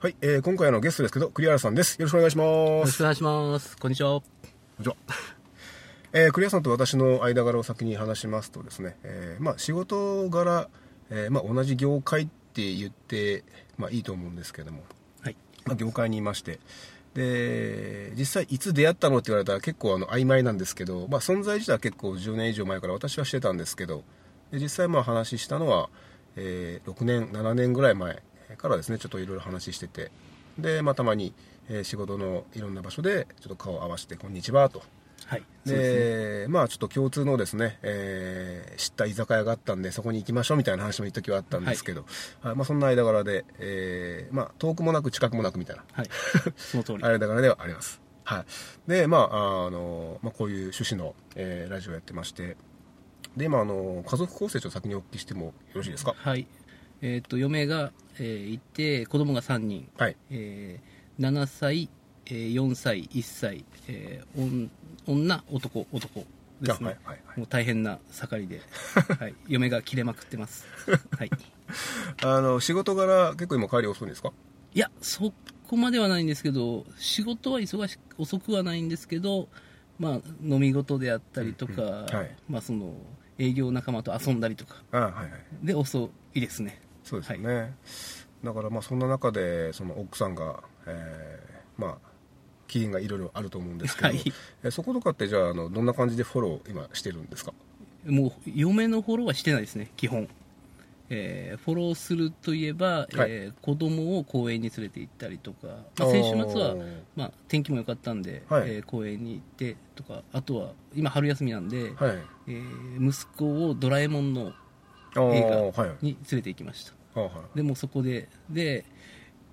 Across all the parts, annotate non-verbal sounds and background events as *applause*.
はい、えー今回のゲストですけど、栗原さんです。よろしくお願いしまよろしす。くお願いします。こんにちは。こんにちは。えー栗原さんと私の間柄を先に話しますとですね、えーまあ仕事柄、えーまあ同じ業界って言って、まあいいと思うんですけども、はい。まあ業界にいまして、で、実際いつ出会ったのって言われたら結構あの曖昧なんですけど、まあ存在自体は結構10年以上前から私はしてたんですけど、で実際まあ話したのは、えー6年、7年ぐらい前からですね、ちょっといろいろ話してて、で、まあたまに、えー仕事のいろんな場所でちょっと顔を合わせて、こんにちはと。はい。でね。まあちょっと共通のですね、えー知った居酒屋があったんでそこに行きましょうみたいな話も一時はあったんですけど、はいまあ、そんな間柄で、えーまあ、遠くもなく近くもなくみたいなはい。その通り。*laughs* 間柄ではあります。はい、でまああの、まあ、こういう趣旨の、えーラジオやってましてで今あの家族構成ちょっと先にお聞きしてもよろしいですか？はい。えっ、と、嫁が、えーいて、子供が3人。はいえー7歳、えー4歳、1歳、えーおん女、男、男ですね。あはいはいはいもう大変な盛りで、*laughs* はい。嫁が切れまくってます。はい。*laughs* あの仕事柄結構今帰り遅いんですか？いや、そこまではないんですけど、仕事は忙し遅くはないんですけど、まあ、飲み事であったりとか、うんうんはいまあ、その、営業仲間と遊んだりとか、あはいはいで遅いですね。そうですよね、だからまあそんな中でその奥さんが、えーまあ機嫌がいろいろあると思うんですけど、はい。えそことかってじゃああのどんな感じでフォロー今してるんですか？もう、嫁のフォローはしてないですね、基本。えーフォローするといえば、えー子供を公園に連れて行ったりとか、まあ、先週末はまあ、天気も良かったんで、はい。えー公園に行ってとか、あとは、今春休みなんで、はい。えー息子をドラえもんの映画はい。に連れて行きました。あはい。でもそこで、で、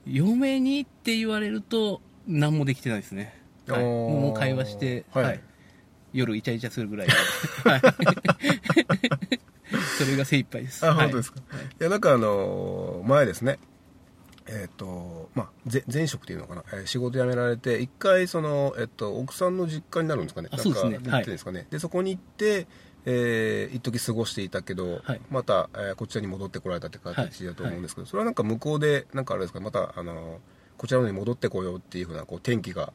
嫁にって言われると、何もできてないですね。はい、もう会話して、はい。はい。夜イチャイチャするぐらいで、はい、*laughs* それが精一杯です。あはい。本当ですか、い、やなんかあのー前ですね。えっ、とまあぜ前職っていうのかな、えー仕事辞められて一回その、えっと奥さんの実家になるんですかね。あそうですね。ですかね、でそこに行ってえー一時過ごしていたけど、はい。また、えーこちらに戻ってこられたって形だと思うんですけど、それはなんか向こうでなんかあれですか？またあのーこちらに戻ってこようっていうふうなこう転機が、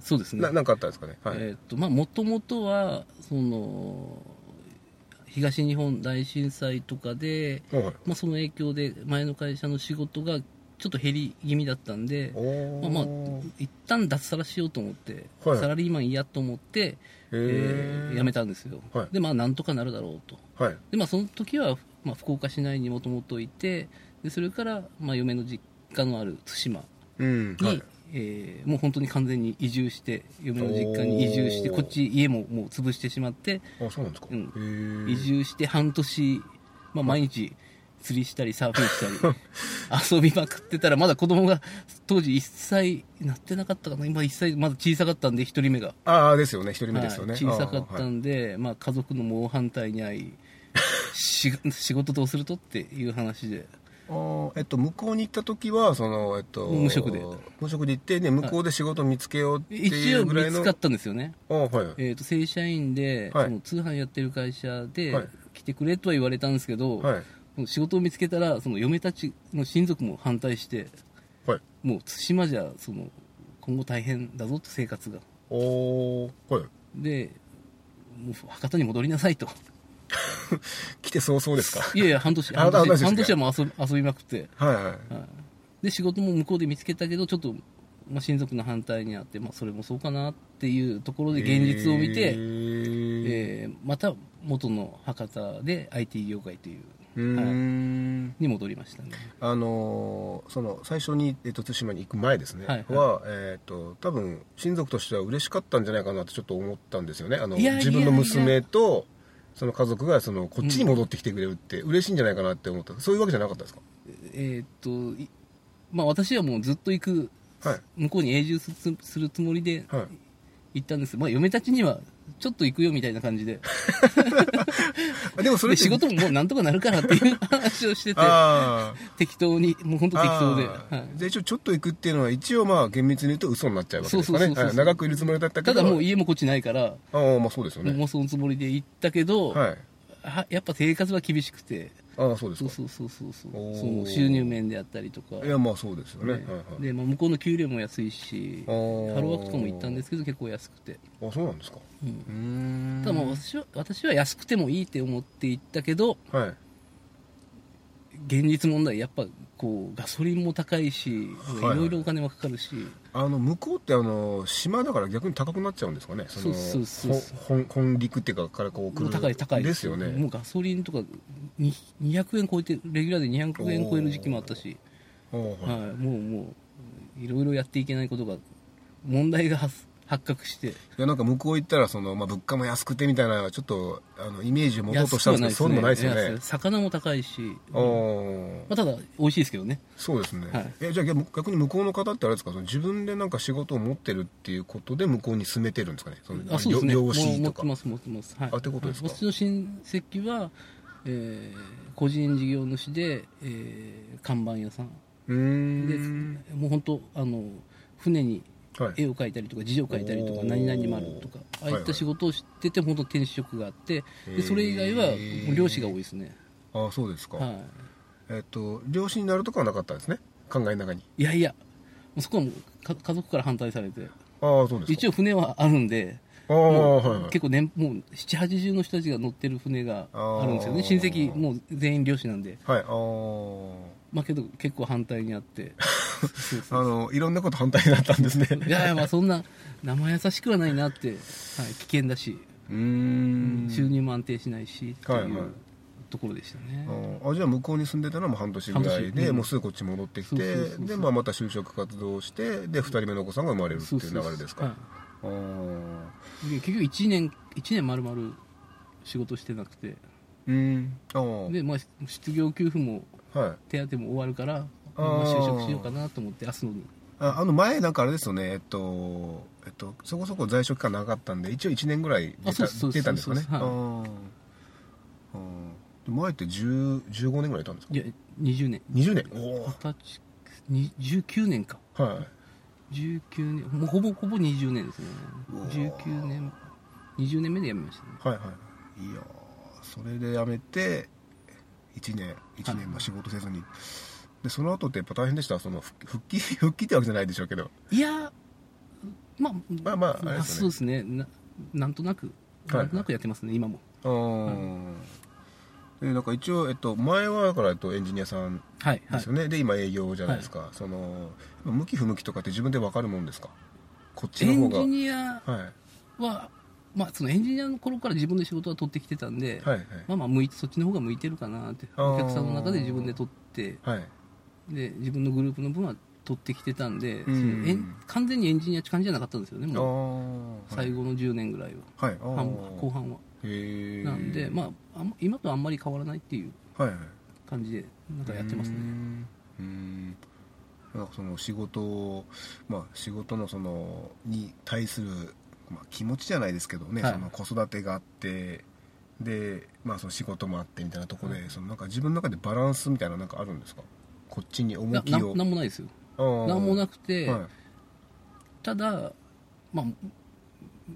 そうですね。ななんかあったんですかね？はい、えーっと、まあ、もともとは、その、東日本大震災とかで、はい。まあ、その影響で前の会社の仕事がちょっと減り気味だったんで、おまあ、ーまあ、一旦脱サラしようと思って、はい。サラリーマン嫌と思って、へえー。ー辞めたんですよ。はい。で、まあ、なんとかなるだろうと。はい。で、まあ、その時は、まあ、福岡市内にもともといて、で、それから、まあ、嫁の実家のある対馬うんに、はい。えーもう本当に完全に移住して、嫁の実家に移住して、こっち家ももう潰してしまって、あそうなんですか、うん。移住して半年、まあ、毎日釣りしたりサーフィンしたり *laughs* 遊びまくってたらまだ子供が当時1歳なってなかったかな。今1歳まだ小さかったんで1人目が、ああですよね。一人目ですよね、はい。小さかったあーはい。んで、まあ、家族の猛反対に遭いし *laughs* 仕事どうするとっていう話で。えっと、向こうに行った時はその、えっと、無職で。無職で行って、ね、向こうで仕事見つけようって一応いうぐらいの。見つかったんですよね。はいえー、と正社員で、はい。その通販やってる会社で、はい。来てくれとは言われたんですけど、はい仕事を見つけたらその嫁たちの親族も反対してはい。もう対馬じゃその今後大変だぞと生活が。おーはい。でもう博多に戻りなさいと。*laughs* 来て早々ですか？いやいや半年あ半年半年はもう遊び遊びまくって、はいはい。はい。で仕事も向こうで見つけたけどちょっと、まあ、親族の反対にあって、まあ、それもそうかなっていうところで現実を見て、へー。えーまた元の博多で IT 業界というに戻りましたね。あのーその最初に、えっと、対馬に行く前ですね、はいは、えっと多分親族としては嬉しかったんじゃないかなってちょっと思ったんですよね。あの自分の娘とその家族がそのこっちに戻ってきてくれるって嬉しいんじゃないかなって思った、そういうわけじゃなかったですか？えーっといまあ私はもうずっと行くはい。向こうに永住するつもりではい。行ったんです。まあ嫁たちにはちょっと行くよみたいな感じで。あ *laughs* でもそれで仕事ももうなんとかなるからっていう話をしててあ適当にもう本当あ適当で、で一応ちょっと行くっていうのは一応まあ厳密に言うと嘘になっちゃうわけですかね。そうそうそうそう。はい長くいるつもりだったけど。ただもう家もこっちないから、ああまあそうですよね。もうそのつもりで行ったけど、はい。はやっぱ生活は厳しくて。ああそうですか。そうそうそうそうその収入面であったりとか。いやまあそうですよね。ねはいはい。で、まあ、向こうの給料も安いしハローワークとかも行ったんですけど結構安くて、あそうなんですかうん。ただまあ私は私は安くてもいいって思って行ったけどはい。現実問題やっぱこうガソリンも高いしいはい。ろいろお金もかかるし、あの向こうってあの島だから逆に高くなっちゃうんですかね。そうそうそうほ本本陸っていうかからこう来る高い高い。ですよね。もうガソリンとかに200円超えてレギュラーで200円超える時期もあったし、はい、もうもういろいろやっていけないことが問題が発発覚して。いやなんか向こう行ったらその、まあ、物価も安くてみたいなちょっとあのイメージを持とうとしたんですけどそういうのもないですよね。安魚も高いし、まあ、ただ美味しいですけどね。そうですね、はいえじゃあ逆逆に向こうの方ってあれですかその自分でなんか仕事を持ってるっていうことで向こうに住めてるんですかね？そのあそうですね。漁師とか。持ってます持ってます、はい、あってことですか？はい私の親戚は、えー個人事業主で、えー看板屋さん。うーん。でもう本当あの船にはい絵を描いたりとか字を書いたりとか何々丸とかああいった仕事をしてて本当転職があってでそれ以外は漁師が多いですね、あそうですか、はえっと漁師になるとかはなかったんですね？考えの中に。い、いやいやもうそこはもうか家族から反対されて。ああそうですか。一応船はあるんであはいはい。結構年もう780の人たちが乗ってる船があるんですよね。親戚もう全員漁師なんで。はいあーまあけど結構反対にあって。*laughs* あのいろんなこと反対になったんですね。*laughs* いやいやまあそんな生優しくはないなって、はい、危険だし、うーん。収入も安定しないしってはいはい。いうところでしたね、ああじゃあ向こうに住んでたのはもう半年ぐらいで、うんもうすぐこっち戻ってきてで、まあ、また就職活動をしてで2人目のお子さんが生まれるっていう流れですか。結局1年一年丸々仕事してなくて。うん。あで、まあ、失業給付も手当も終わるから就職しようかなと思って明日の。にああの前なんかあれですよねえっとえっとそこそこ在職期間長かったんで一応1年ぐらい出た出たんですかね？はい。前って10 15年ぐらいいたんですか？いや20年。20年。お二十歳に19年か。おはい。19年。もうほぼほぼ20年ですね。うわ19年。20年目で辞めましたね。はいはい。いやーそれで辞めて1年1年まあ仕事せずに。でその後ってやっぱ大変でした？その復復帰 *laughs* 復帰ってわけじゃないでしょうけど。いやまあまあまあね。そうですね。ななんとなくはい。なんとなくやってますね、今も。あー。でなんか一応、えっと、前はだから、えっと、エンジニアさんはいはい。ですよね、で今営業じゃないですか、その向き不向きとかって自分で分かるもんですか？こっちエンの方が。ジニアはい。は、まあ、そのエンジニアの頃から自分で仕事は取ってきてたんで、はいはい。まあまあ向いてそっちの方が向いてるかなってお客さんの中で自分で取ってはい。で自分のグループの分は取ってきてたんで、うん。完全にエンジニアって感じじゃなかったんですよねあもう。あ最後の10年ぐらいは、はい。半後半は。なんで、まあ、あ今とあんまり変わらないっていうはいはい。感じでなんかやってますね。うーん。うーん。なんかその仕事をまあ仕事のそのに対する、まあ、気持ちじゃないですけどね、はい。その子育てがあってでまあその仕事もあってみたいなところで、そのなんか自分の中でバランスみたいななんかあるんですか？こっちに重きを。なんもないですよ。ななんもなくて、はい。ただまあ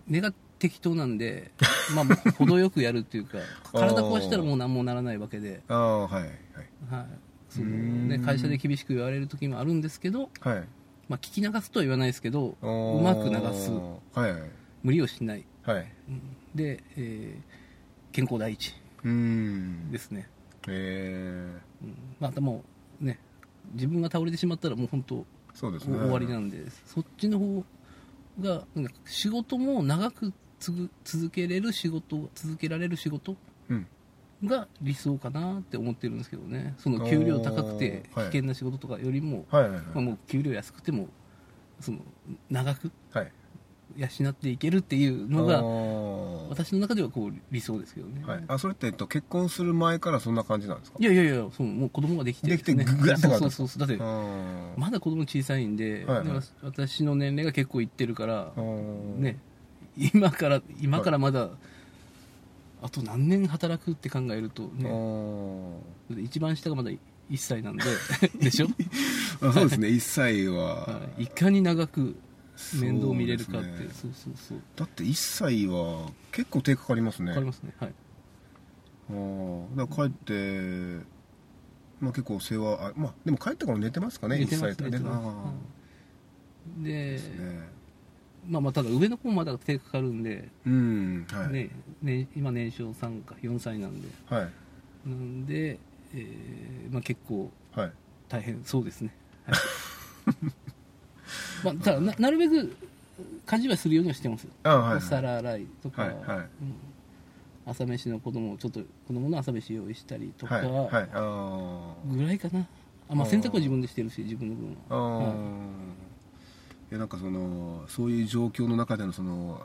根が適当なんで *laughs* まあ程よくやるっていうか *laughs* 体壊したらもう何もならないわけで、ああはいはい。はい。そのね、会社で厳しく言われる時もあるんですけど、はい。まあ、聞き流すとは言わないですけどううまく流す。はいはい無理をしない。はい。で、えー健康第一。ですね、えうん。まあもうね自分が倒れてしまったらもう本当ー、そうですね。終わりなんでそっちの方が仕事も長くつぐ続けれる仕事続けられる仕事うん。が理想かなって思ってるんですけどね。その給料高くて危険な仕事とかよりも、まあ、もう給料安くてもその長くはい養っていけるっていうのが私の中ではこう理想ですけどね、はい、あそれって、えっと、結婚する前からそんな感じなんですか？いやいやいやそうもう子供ができてできてねぐぐらってそうそうそうだってまだ子供小さいんで、はいはい。私の年齢が結構いってるからね今から今からまだ、あと何年働くって考えるとあねー一番下がまだ1歳なんで *laughs* でしょ、あそうですね。1歳は。はい、いかに長く面倒見れるかってそうね。そうそうそう。だって1歳は結構手かかりますね。わかりますね。はい。あーだから帰って、まあ、結構世話あまあでも帰ってから寝てますかね寝て1歳ってねでね。まあまあただ上の子もまだ手かかるんで、うんはい、ねね今年少3か4歳なんで。はい。なんで、えーまあ、結構はい。大変そうですね、はい *laughs* まあ、ただななるべく家事はするようにはしてますよ、あはいはい。お皿洗いとか、はいはい。うん。朝飯の子供をちょっと子供の朝飯用意したりとかはいはい。ぐらいかな。あ、まあ、洗濯は自分でしてるし自分の分あは、いやなんかそのそういう状況の中でのその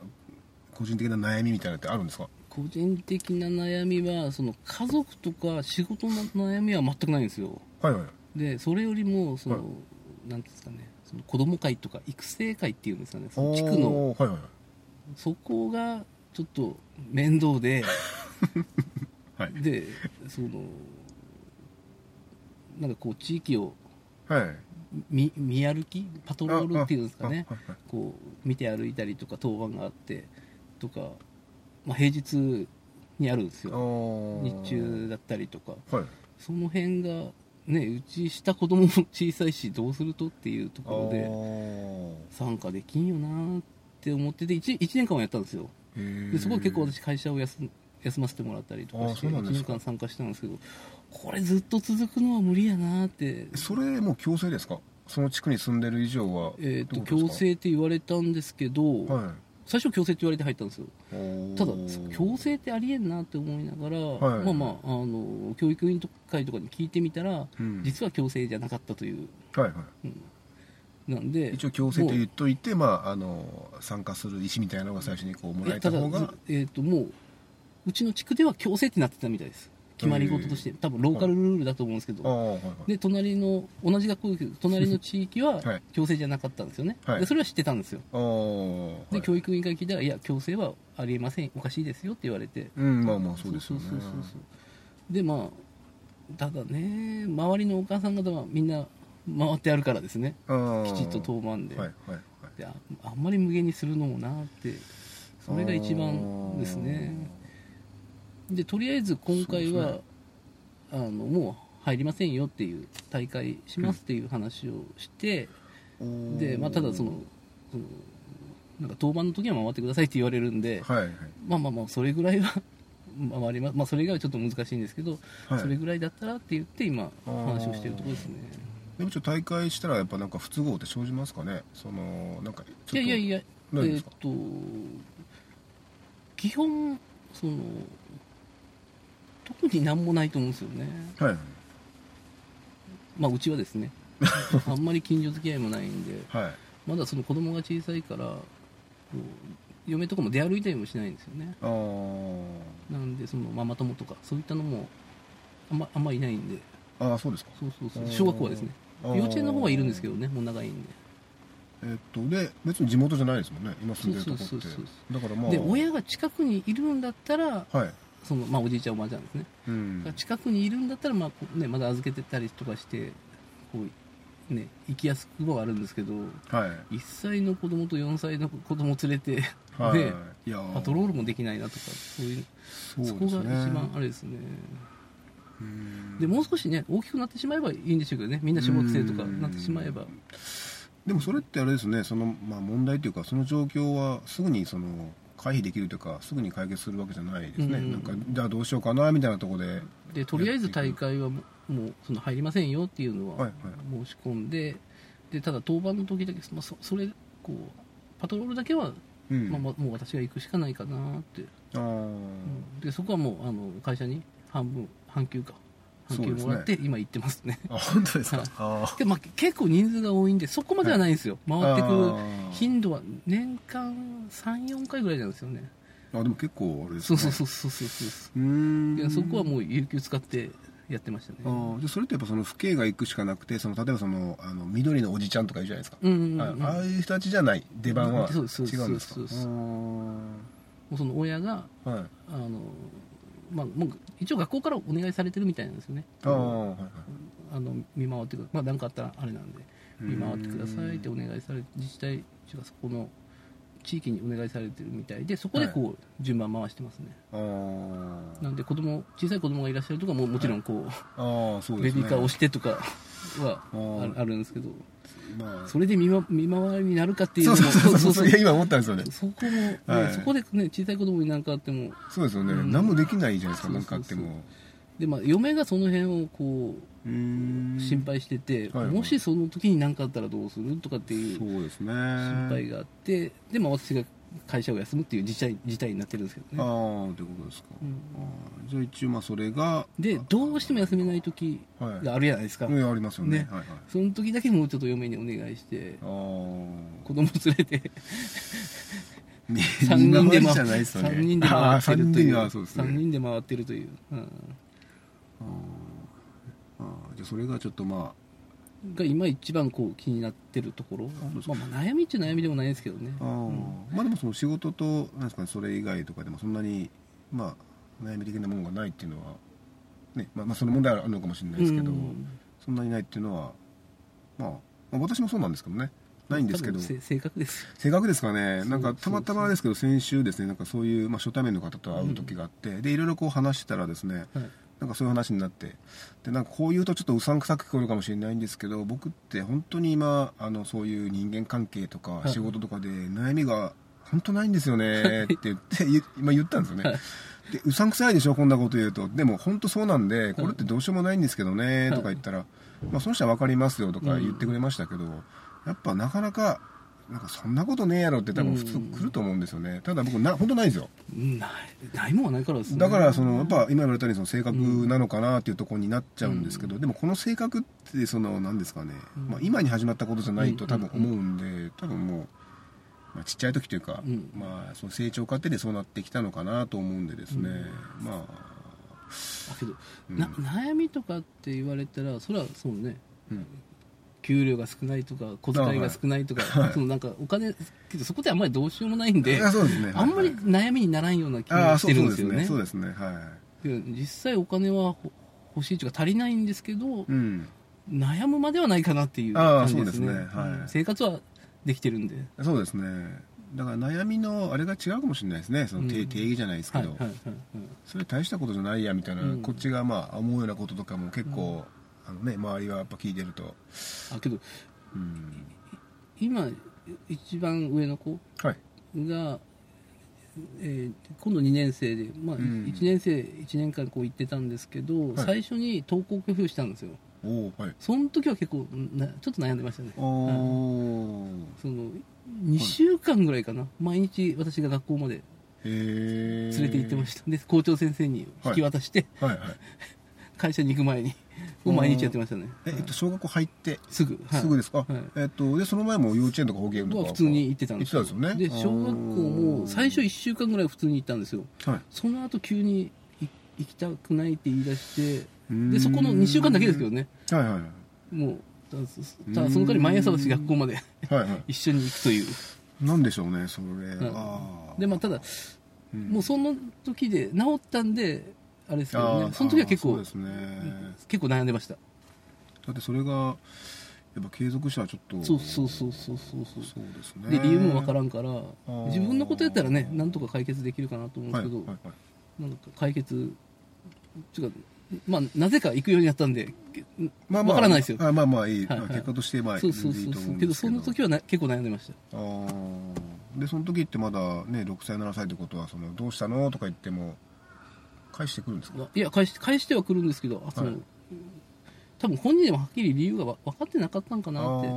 個人的な悩みみたいなのってあるんですか？個人的な悩みはその家族とか仕事の悩みは全くないんですよ。はいはい。でそれよりもその、はい。なんていうんですかねその子供会とか育成会っていうんですかね。その地区の。はいはいそこがちょっと面倒で。*laughs* はい。でそのなんかこう地域をはい。見見歩き？パトロールっていうんですかね。こう見て歩いたりとか当番があってとか、まあ、平日にあるんですよ。日日中だったりとか。はい。その辺がねうち下子供も *laughs* 小さいしどうするとっていうところで参加できんよなって思ってて 1, 1年間はやったんですよ。でそこは結構私会社を休ん休ませてもらったりとかして1あそうなんですか。年間参加したんですけどこれずっと続くのは無理やなって。それもう強制ですか？その地区に住んでる以上は。えー、と強制って言われたんですけど、は最初強制って言われて入ったんですよ。いただ強制ってありえんなって思いながら、はい。まあまああの教育委員会とかに聞いてみたら、うん。実は強制じゃなかったという。はいはい。なんで一応強制と言っといて、まあ、あの参加する意思みたいなのが最初にこうもらえたただ方が、えー、ともううちの地区では強制ってなってたみたいです決まり事として多分ローカルルールだと思うんですけど、で隣の同じ学校ですけど隣の地域は *laughs* はい。強制じゃなかったんですよね、はい。でそれは知ってたんですよ。はい。で教育委員会聞いたらいや強制はありえませんおかしいですよって言われて。うんまあまあそうですよね。そうそうそうそうでまあただね周りのお母さん方はみんな回ってあるからですね。きちっと当番で,、はいはいはい。でああんまり無限にするのもなって。それが一番ですねでとりあえず今回は、ね。あのもう入りませんよっていう大会しますっていう話をして、おーでまあ、ただそのそのなんか当番の時は回ってくださいって言われるんで、はいはい。まあまあまあそれぐらいは回ります、まあ、それ以外はちょっと難しいんですけど、はい。それぐらいだったらって言って今話をしてるところですね。でもちょっと大会したらやっぱなんか不都合って生じますかね？そのなんかちょっと。いやいやいやえーっと基本その特になんもないと思うんですよね。はい。はいまあうちはですね。*laughs* あんまり近所付き合いもないんではい。まだその子供が小さいから嫁とかも出歩いたりもしないんですよね。なんでそのママ友とかそういったのもあんまあんまいないんで。あーそうですか。そうそうそう。小学校はですね。幼稚園の方はいるんですけどねもう長いんで。えっとで別に地元じゃないですもんね。今住んでるとこって。そうそうそうそだからまあ。で親が近くにいるんだったらはいその、まあ、おじいちゃんおばあちゃんですね。うん。が近くにいるんだったら、まあね、まだ預けてたりとかしてこう、ね、行きやすくはあるんですけどはい。1歳の子供と4歳の子供連れて、はい。でいやー。パトロールもできないなとかそういうそうそこが一番あれですね。うん。でもう少しね大きくなってしまえばいいんでしょうけどね。みんな小学生とかなってしまえば。でもそれってあれですねその、まあ、問題というかその状況はすぐにその回避できるというかすぐに解決するわけじゃないですね、うんなんかじゃあどうしようかなみたいなところで。でとりあえず大会はもうその入りませんよっていうのははいはい。申し込んででただ当番の時だけ、まあ、そそれこうパトロールだけは、うん。まあ、まあもう私が行くしかないかなって、あー。うん。でそこはもうあの会社に半分半休か関係もらって、今行ってますね。あ本当ですか？で、まあ、結構人数が多いんでそこまではないんですよ、回ってくる頻度は年間34回ぐらいなんですよね。あでも結構あれですね。そうそうそうそうそうそう。ん。いやそこはもう有給使ってやってましたね。あーでそれってやっぱその父兄が行くしかなくてその例えばそのあの緑のおじちゃんとかいるじゃないですか、うんうんうんうん。あああいう人たちじゃない出番は違そうんですか？そうそうです。あー。もうその親がはい。あの、まあ、もう一応学校からお願いされてるみたいなんですよね。ああはいはい。あの見回ってくだまあ何かあったらあれなんでうん。見回ってくださいってお願いされ自治体というかそこの地域にお願いされてるみたいでそこでこう順番回してますね、あー。なんで子供小さい子供がいらっしゃるとかももちろんこう、あーそうですね。ベビーカーを押してとかはあるんですけど。まあ。それで見,、ま、見回りになるかっていうのもそうそうそう。そうそう。いや今思ったんですよね。そこも、ねはい。そこでね小さい子供に何かあっても。そうですよね、うん。何もできないじゃないですかそう何そうそう。かあっても。で、まあ、嫁がその辺をこう心配してて、はいはい。もしその時に何かあったらどうするとかっていう心配があってで、まあ、私が会社を休むっていう事態事態になってるんですけどあねあということですか、うん。あーじゃあ一応まあそれがでどうしても休めない時はいがあるじゃないですか、うんありますよね。ね。はいはい。その時だけもうちょっと嫁にお願いしてああ子供連れて見3人で回見回りじゃないですよね。三人で回ってるという。はそうですね三人で回ってるという、うん。あー。あーじゃあそれがちょっとまが今一番こう気になってるところ、まあ、まあ悩みっちゃ悩みでもないですけどね。あ、あー、まあでもその仕事となんですかねそれ以外とかでもそんなにまあ悩み的なものがないっていうのはねまあまあその問題はあるのかもしれないですけど、うん。そんなにないっていうのは、まあ、まあ私もそうなんですけどね。ないんですけど。性格です。よ正確ですかね、なんかたまたまですけど、先週ですね、なんかそういう、まあ、初対面の方と会う時があって、でいろいろこう話してたらですね、はいなんかそういう話になって、でなんかこう言うとちょっとうさんくさく聞こえるかもしれないんですけど、僕って本当に今、あのそういう人間関係とかい。仕事とかで悩みが本当ないんですよね *laughs* って言って、言今言ったんですよね。はい。でうさんくさいでしょ、こんなこと言うと、でも本当そうなんで、これってどうしようもないんですけどねとか言ったら、まあ、その人は分かりますよとか言ってくれましたけど、やっぱなかなか、なんかそんなことねえやろって多分普通来ると思うんですよね、ただ僕な、本当ないんですよ、うんない。ないもんはないからですね。だからそのやっぱ今言われたようにその性格なのかなっていうところになっちゃうんですけど、でもこの性格ってその何ですかね、まあ、今に始まったことじゃないと多分思うんで、多分もう。まあ、ちっちゃい時というか、うん。まあ、その成長過程でそうなってきたのかなと思うんでですね、まあ、だけど、うん。な悩みとかって言われたらそれはそうね。うん給料が少ないとか小遣いが少ないとか、はい。そのなんかお金けどそこであんまりどうしようもないんであそうですね。あんまり悩みにならんような気がしてるんですよね。そうですねはい。で実際お金はほ欲しいというか足りないんですけど、うん。悩むまではないかなっていう感じですね。そうですね。はい。うん。生活はできてるんで。そうですね。だから悩みのあれが違うかもしれないですね。その定,、義じゃないですけど、はいはいはいはい。それ大したことじゃないやみたいな、うん。こっちがまあ思うようなこととかも結構、あのね、周りはやっぱ聞いてると、あけどうん、今一番上の子はい。が、えー今度2年生で、まあうん。1年生1年間こう行ってたんですけど、はい。最初に登校拒否をしたんですよ。おおはい。その時は結構なちょっと悩んでましたね。その2週間ぐらいかな。毎日私が学校まで連れて行ってました。で校長先生に引き渡して、たはい。はい。*laughs* 会社に行く前にを毎日やってましたね。え、えっと、小学校入ってすぐ、はい。すぐですか、はい。えっとでその前も幼稚園とか保育園とかは普通に行ってたんです行ってたんですよね？で小学校も最初1週間ぐらい普通に行ったんですよ。はい。その後急にい行きたくないって言い出してでそこの2週間だけですけどね。はいはいはい。もうただその代わり毎朝私学校まで *laughs* 一緒に行くという。なんでしょうねそれ、うんああでまあただうん。もうその時で治ったんであれですけどねその時は結構ね。結構悩んでました。だってそれがやっぱ継続したらちょっとそうそうそうそうそうそう。ですね。で理由もわからんからー。自分のことやったらねなんとか解決できるかなと思うんですけど、はいはいはいなんか解決ちゅうかまあなぜか行くようになったんでまあまあわからないですよ。あまあまあいい、はいはい。結果としてまあそうそうそうそう。けど。その時はな結構悩んでました。あー。でその時ってまだね6歳7歳ってことはそのどうしたの？とか言っても返してくるんですか？いや返し返してはくるんですけどあその、はい。多分本人でもはっきり理由がわ分かってなかったんかなって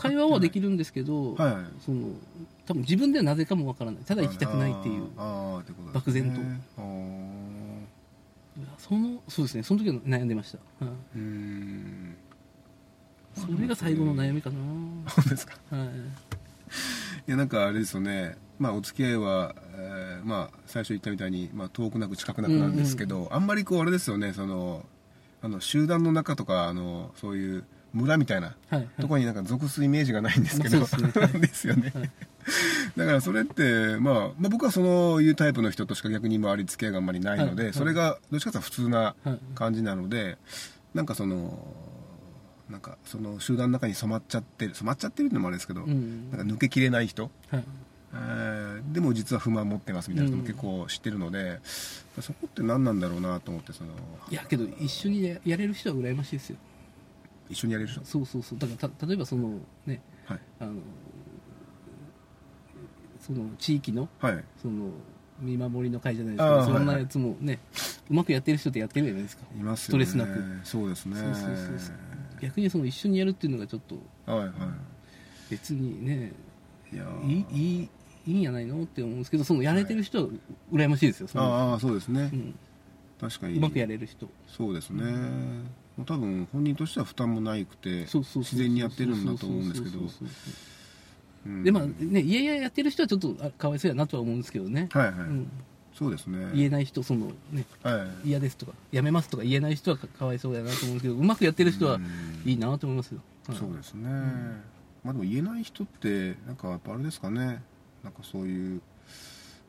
会話はできるるんですけど、はい。その多分自分ではなぜかもわからない。ただ行きたくないっていう漠然と。そのそうですね。その時は悩んでました、はうーん。い、それが最後の悩みかな、*laughs* そうですか？はい、いやなんかあれですよねまあお付き合いは、えーまあ最初言ったみたいに、まあ、遠くなく近くなくなんですけど、あんまりこうあれですよねそのあの集団の中とかあのそういう村みたいなはいはい。ところになんか属すイメージがないんですけど、*laughs* ですよね、はい。だからそれって、まあ、まあ僕はそういうタイプの人としか逆に周り付き合いがあんまりないので、はいはい。それがどっちかというと普通なはい。感じなのでなんかそのなんかその集団の中に染まっちゃってる染まっちゃってるのもあれですけど、うん。なんか抜けきれない人、はいえーでも実は不満持ってますみたいな人も結構知ってるので、そこって何なんだろうなと思ってそのいやけど一緒にややれる人は羨ましいですよ。一緒にやれる人？そうそうそう。だからた例えばそのねはい。あのその地域のはい。その見守りの会じゃないですけあーはいはい。どそんなやつもね、うまくやってる人ってやってるじゃないですか。いますよね。ストレスなく。そうですね。そうそうそうそう。逆にその一緒にやるっていうのがちょっとはいはい。別にねいやー。いいいいんやないのって思うんですけどそのやれてる人は羨ましいですよその。ああそうですね、うん、確かに。うまくやれる人。そうですね、もう多分本人としては負担もないくて自然にやってるんだと思うんですけど。でまあねいやいややってる人はちょっとあかわいそうやなとは思うんですけどね、はいはい、うん、そうですね。言えない人そのねはい。嫌ですとかやめますとか言えない人はかかわいそうだなと思うんですけどうまくやってる人はうんいいなと思いますよ、はい。そうですね、まあでも言えない人ってなんかやっぱあれですかね。なんかそういう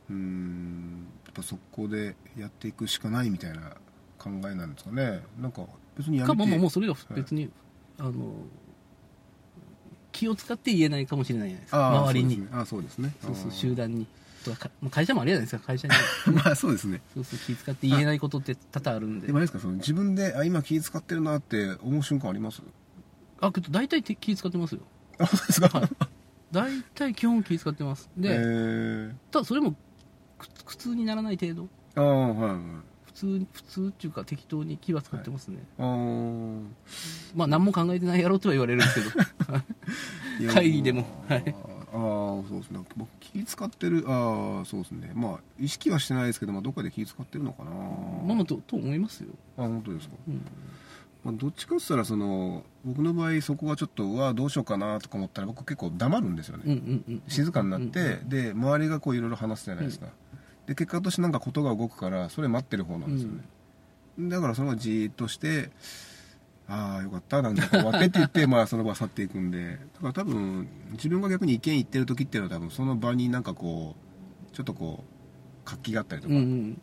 うんやっぱ速攻でやっていくしかないみたいな考えなんですかね。なんか別にやめて。かもまあもうそれが別に、あの気を使って言えないかもしれないじゃないですか。周りに。あそうですね。あそうそうー。集団に。会社もあれじゃないですか。会社に。*laughs* まあそうですね。そうそう気使って言えないことって多々あるんで。でもあれですかその自分であ今気使ってるなって思う瞬間あります？あけど大体て気使ってますよあそうですか、はい。大体基本気使ってます。で、えー、ただそれもく苦痛にならない程度。ああはいはい。普通普通っていうか適当に気は使ってますね、あー。まあ何も考えてないやろとは言われるんですけど。*laughs* *laughs* 会議でも。はい。あーあーそうですね。僕気使ってるああそうですね。まあ意識はしてないですけど、まあ、どっかで気使ってるのかな。まあまあとと思いますよ、あ本当ですか、うんまあ、どっちかって言ったらその僕の場合そこがちょっとうわどうしようかなとか思ったら僕結構黙るんですよね、うんうんうん静かになって、うんうんで周りがこういろいろ話すじゃないですか、で結果としてなんかことが動くからそれ待ってる方なんですよね、だからそのじーっとしてああよかったなんとか終わってって言って *laughs* まあその場去っていくんで。だから多分自分が逆に意見言ってる時っていうのは多分その場になんかこうちょっとこう活気があったりとか、うんうん。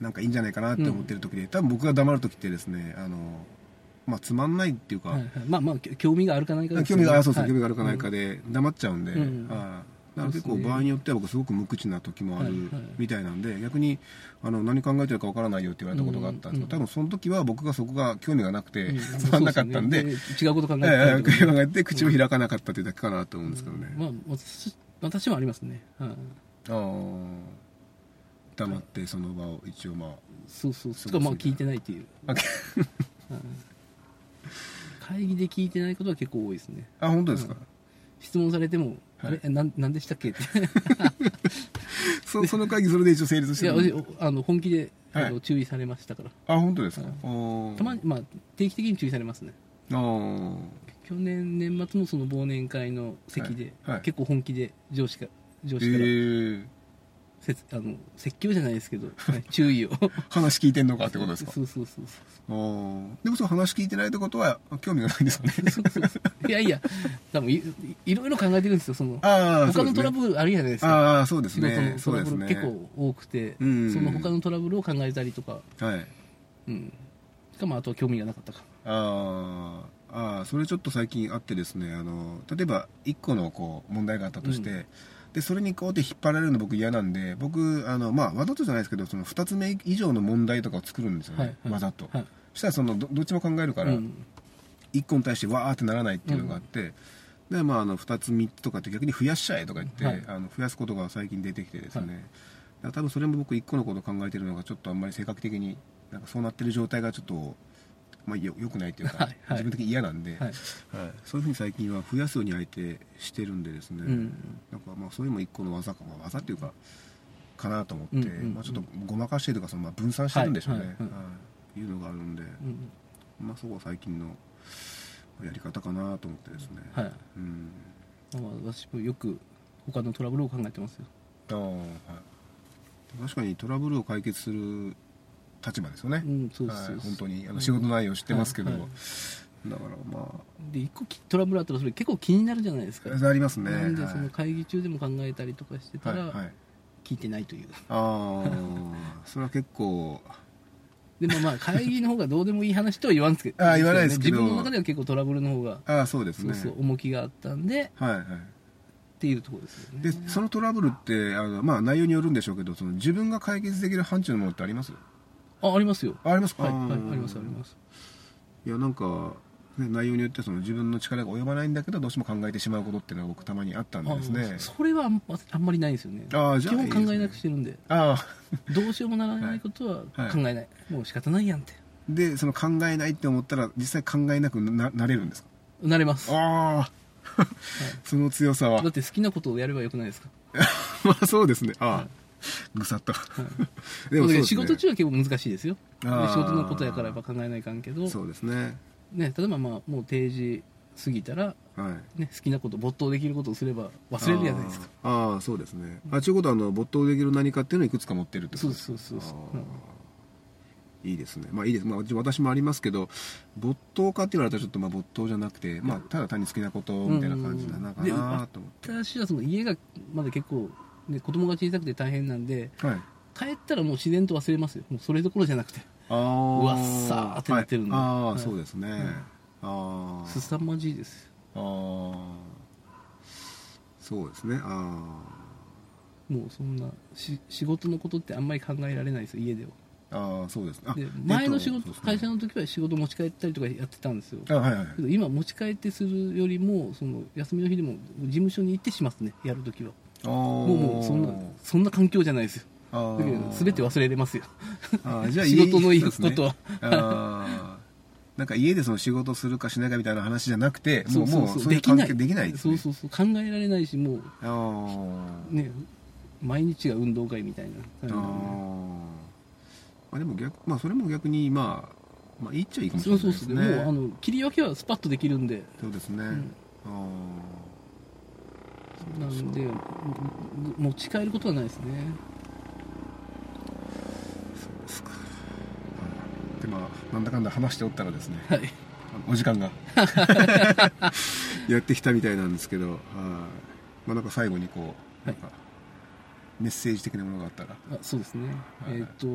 なんかいいんじゃないかなって思ってる時で、多分僕が黙る時ってですねあのまあつまんないっていうか、はいはい、まあまあ興味があるかないかです興味があそうそう、はい。興味があるかないかで黙っちゃうんで、うん。ああだから結構場合によっては僕すごく無口な時もあるみたいなんで、逆にあの何考えてるかわからないよって言われたことがあったんですけど、うん。多分その時は僕がそこが興味がなくて、うん。つまんなかったんで、違うこと考えて口を開かなかったっていうだけかなと思うんですけどね、まあ私私もありますね、はい、ああ黙ってその場を一応まあそうそう。そうまあ聞いてないっていう、あはい *laughs* *laughs* 会議で聞いてないことは結構多いですね。あ本当ですか、質問されても、はい。あれ？なんなんでしたっけ？っ *laughs* てそその会議それで一応成立しいやてるおあの本気で、はい。あの注意されましたから。あ本当ですか、はい。あー。たまにまあ定期的に注意されますね。あー。去年年末もその忘年会の席で、はい。はい。結構本気で上司か上え司から、ー、せつあの説教じゃないですけど、はい注意を。*laughs* 話聞いてんのかってことですか？そうそうそうあー。でもその話聞いてないってことは興味がないんですよね。そうそうそう。いやいや多分いいろいろ考えてるんですよそのああ他のトラルブルあるじゃないですか。ああそうです仕事ね。のトラブル結構多くて、うん。その他のトラブルを考えたりとか、はい。うん、かまああとは興味がなかったか。あー。あーそれちょっと最近あってですねあの例えば1個のこう問題があったとして、うんでそれにこうやって引っ張られるの僕嫌なんで僕あの、まあ、わざとじゃないですけどその2つ目以上の問題とかを作るんですよね、はいはい。わざと、はい。そしたらそのどどっちも考えるから、うん。1個に対してわーってならないっていうのがあって、でまあ、あの2つ3つとかって逆に増やしちゃえとか言って、はい。あの増やすことが最近出てきてですね、はい。だから多分それも僕1個のことを考えてるのがちょっとあんまり性格的になんかそうなってる状態がちょっと、まあ、よよくないっていうか、はいはい。自分的に嫌なんで、はい。はい。そういうふうに最近は増やすように相手してるんでですね、うんなんかまあそれも1個の技か、まあ、技っていうかかなと思って、うんうんうんまあ、ちょっとごまかしてというかそのまあ分散してるんでしょうね、はいはいはい。はい。いうのがあるんで、うん。まあ、そこは最近のやり方かなと思ってですね、はい。うん。まあ私もよく他のトラブルを考えてますよ。ああはい。確かにトラブルを解決する立場ですよね、うんそうですはい本当にあの仕事内容知ってますけど、はいはい。だからまで一個きトラブルあったらそれ結構気になるじゃないですか。あありますね。なんではいその会議中でも考えたりとかしてたらはいはい。聞いてないという。ああ *laughs* それは結構。でもまあ会議の方がどうでもいい話とは言わんすけどあ言わないですけど。自分の中では結構トラブルの方がああそうですね。そうそう重きがあったんではいはい。っていうところですよね。でそのトラブルってあの、まあ、内容によるんでしょうけどその自分が解決できる範疇のものってあります？あありますよ。あありますか、はい、はい、ありますあります。いやなんか、ね、内容によってその自分の力が及ばないんだけどどうしても考えてしまうことっていうのが僕たまにあったんですね。それはあんまあんまりないんですよね。あーじゃあ基本考えなくしてるんで。ああどうしようもならないことははい。考えない、もう仕方ないやんって。でその考えないって思ったら実際考えなくななれるんですか？なれます。ああ *laughs* その強さは。だって好きなことをやればよくないですか？*laughs* まあそうですね。ああ *laughs* ぐさっと。でだけどそうですね。仕事中は結構難しいですよ。仕事のことやからやっぱ考えないかんけど、そうですね。ね、例えばまあもう定時過ぎたら、はい。ね、好きなこと没頭できることをすれば忘れるじゃないですか。あーあーそうですね。あちゅうことはあの没頭できる何かっていうのをいくつか持ってるってことそうですかそうそうそうあー。い。いですね。まあいいです、まあ、私もありますけど没頭かって言われたらちょっとまあ没頭じゃなくて、まあ、ただ単に好きなことみたいな感じなのかでなと思って、私はその家がまだ結構、ね、子供が小さくて大変なんではい。帰ったらもう自然と忘れますよ。もうそれどころじゃなくて。ああうわっさーってなってるんで。はい、ああ、はい。そうですね、ああすさまじいですああそうですね。あもうそんなし仕事のことってあんまり考えられないですよ家では。あああそうですあで前の仕事、えっとね。会社の時は仕事持ち帰ったりとかやってたんですよ。あはいはい今持ち帰ってするよりもその休みの日でも事務所に行ってしますねやるときは。ああもうもうそんなそんな環境じゃないですよ。あだけど全て忘れれますよ。あーじゃあ *laughs* 仕事のいいことは。*laughs* あー。なんか家でその仕事するかしないかみたいな話じゃなくてもうそうそうもうそうできない。そう関係できないですね。そうそうそう。考えられないしもうああね毎日が運動会みたいなあー。感まあでも逆まあそれも逆にまあまあいいっちゃいいかもしれないですね。そうそうそう。もうあの切り分けはスパッとできるんで。そうですね、ん。あなんで持ち帰ることはないですね。あそうですか。はいでまあなんだかんだ話しておったらですねはい。お時間がやってきたみたいなんですけど、はい。まあ、なんか最後にこう、メッセージ的なものがあったら。あそうですね、はい。えっ、と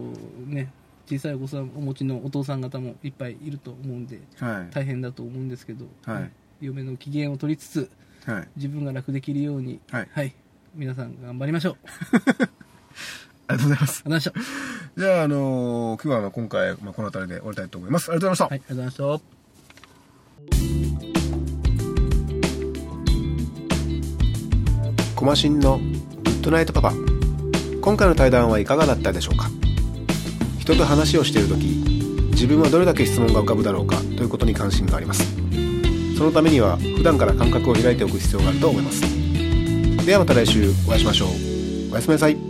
ね小さいお子さんお持ちのお父さん方もいっぱいいると思うんではい、大変だと思うんですけど、はい。ね嫁の機嫌を取りつつはい、自分が楽できるようにはい。皆さん頑張りましょう。*laughs* ありがとうございます。ありがとうございました。じゃあ、あのー今日はあの今回、まあ、この辺りで終わりたいと思います。ありがとうございました、はいありがとうございました。コマシンのグッドナイトパパ。今回の対談はいかがだったでしょうか？人と話をしている時自分はどれだけ質問が浮かぶだろうかということに関心がありますそのためには普段から感覚を開いておく必要があると思います。ではまた来週お会いしましょう。おやすみなさい。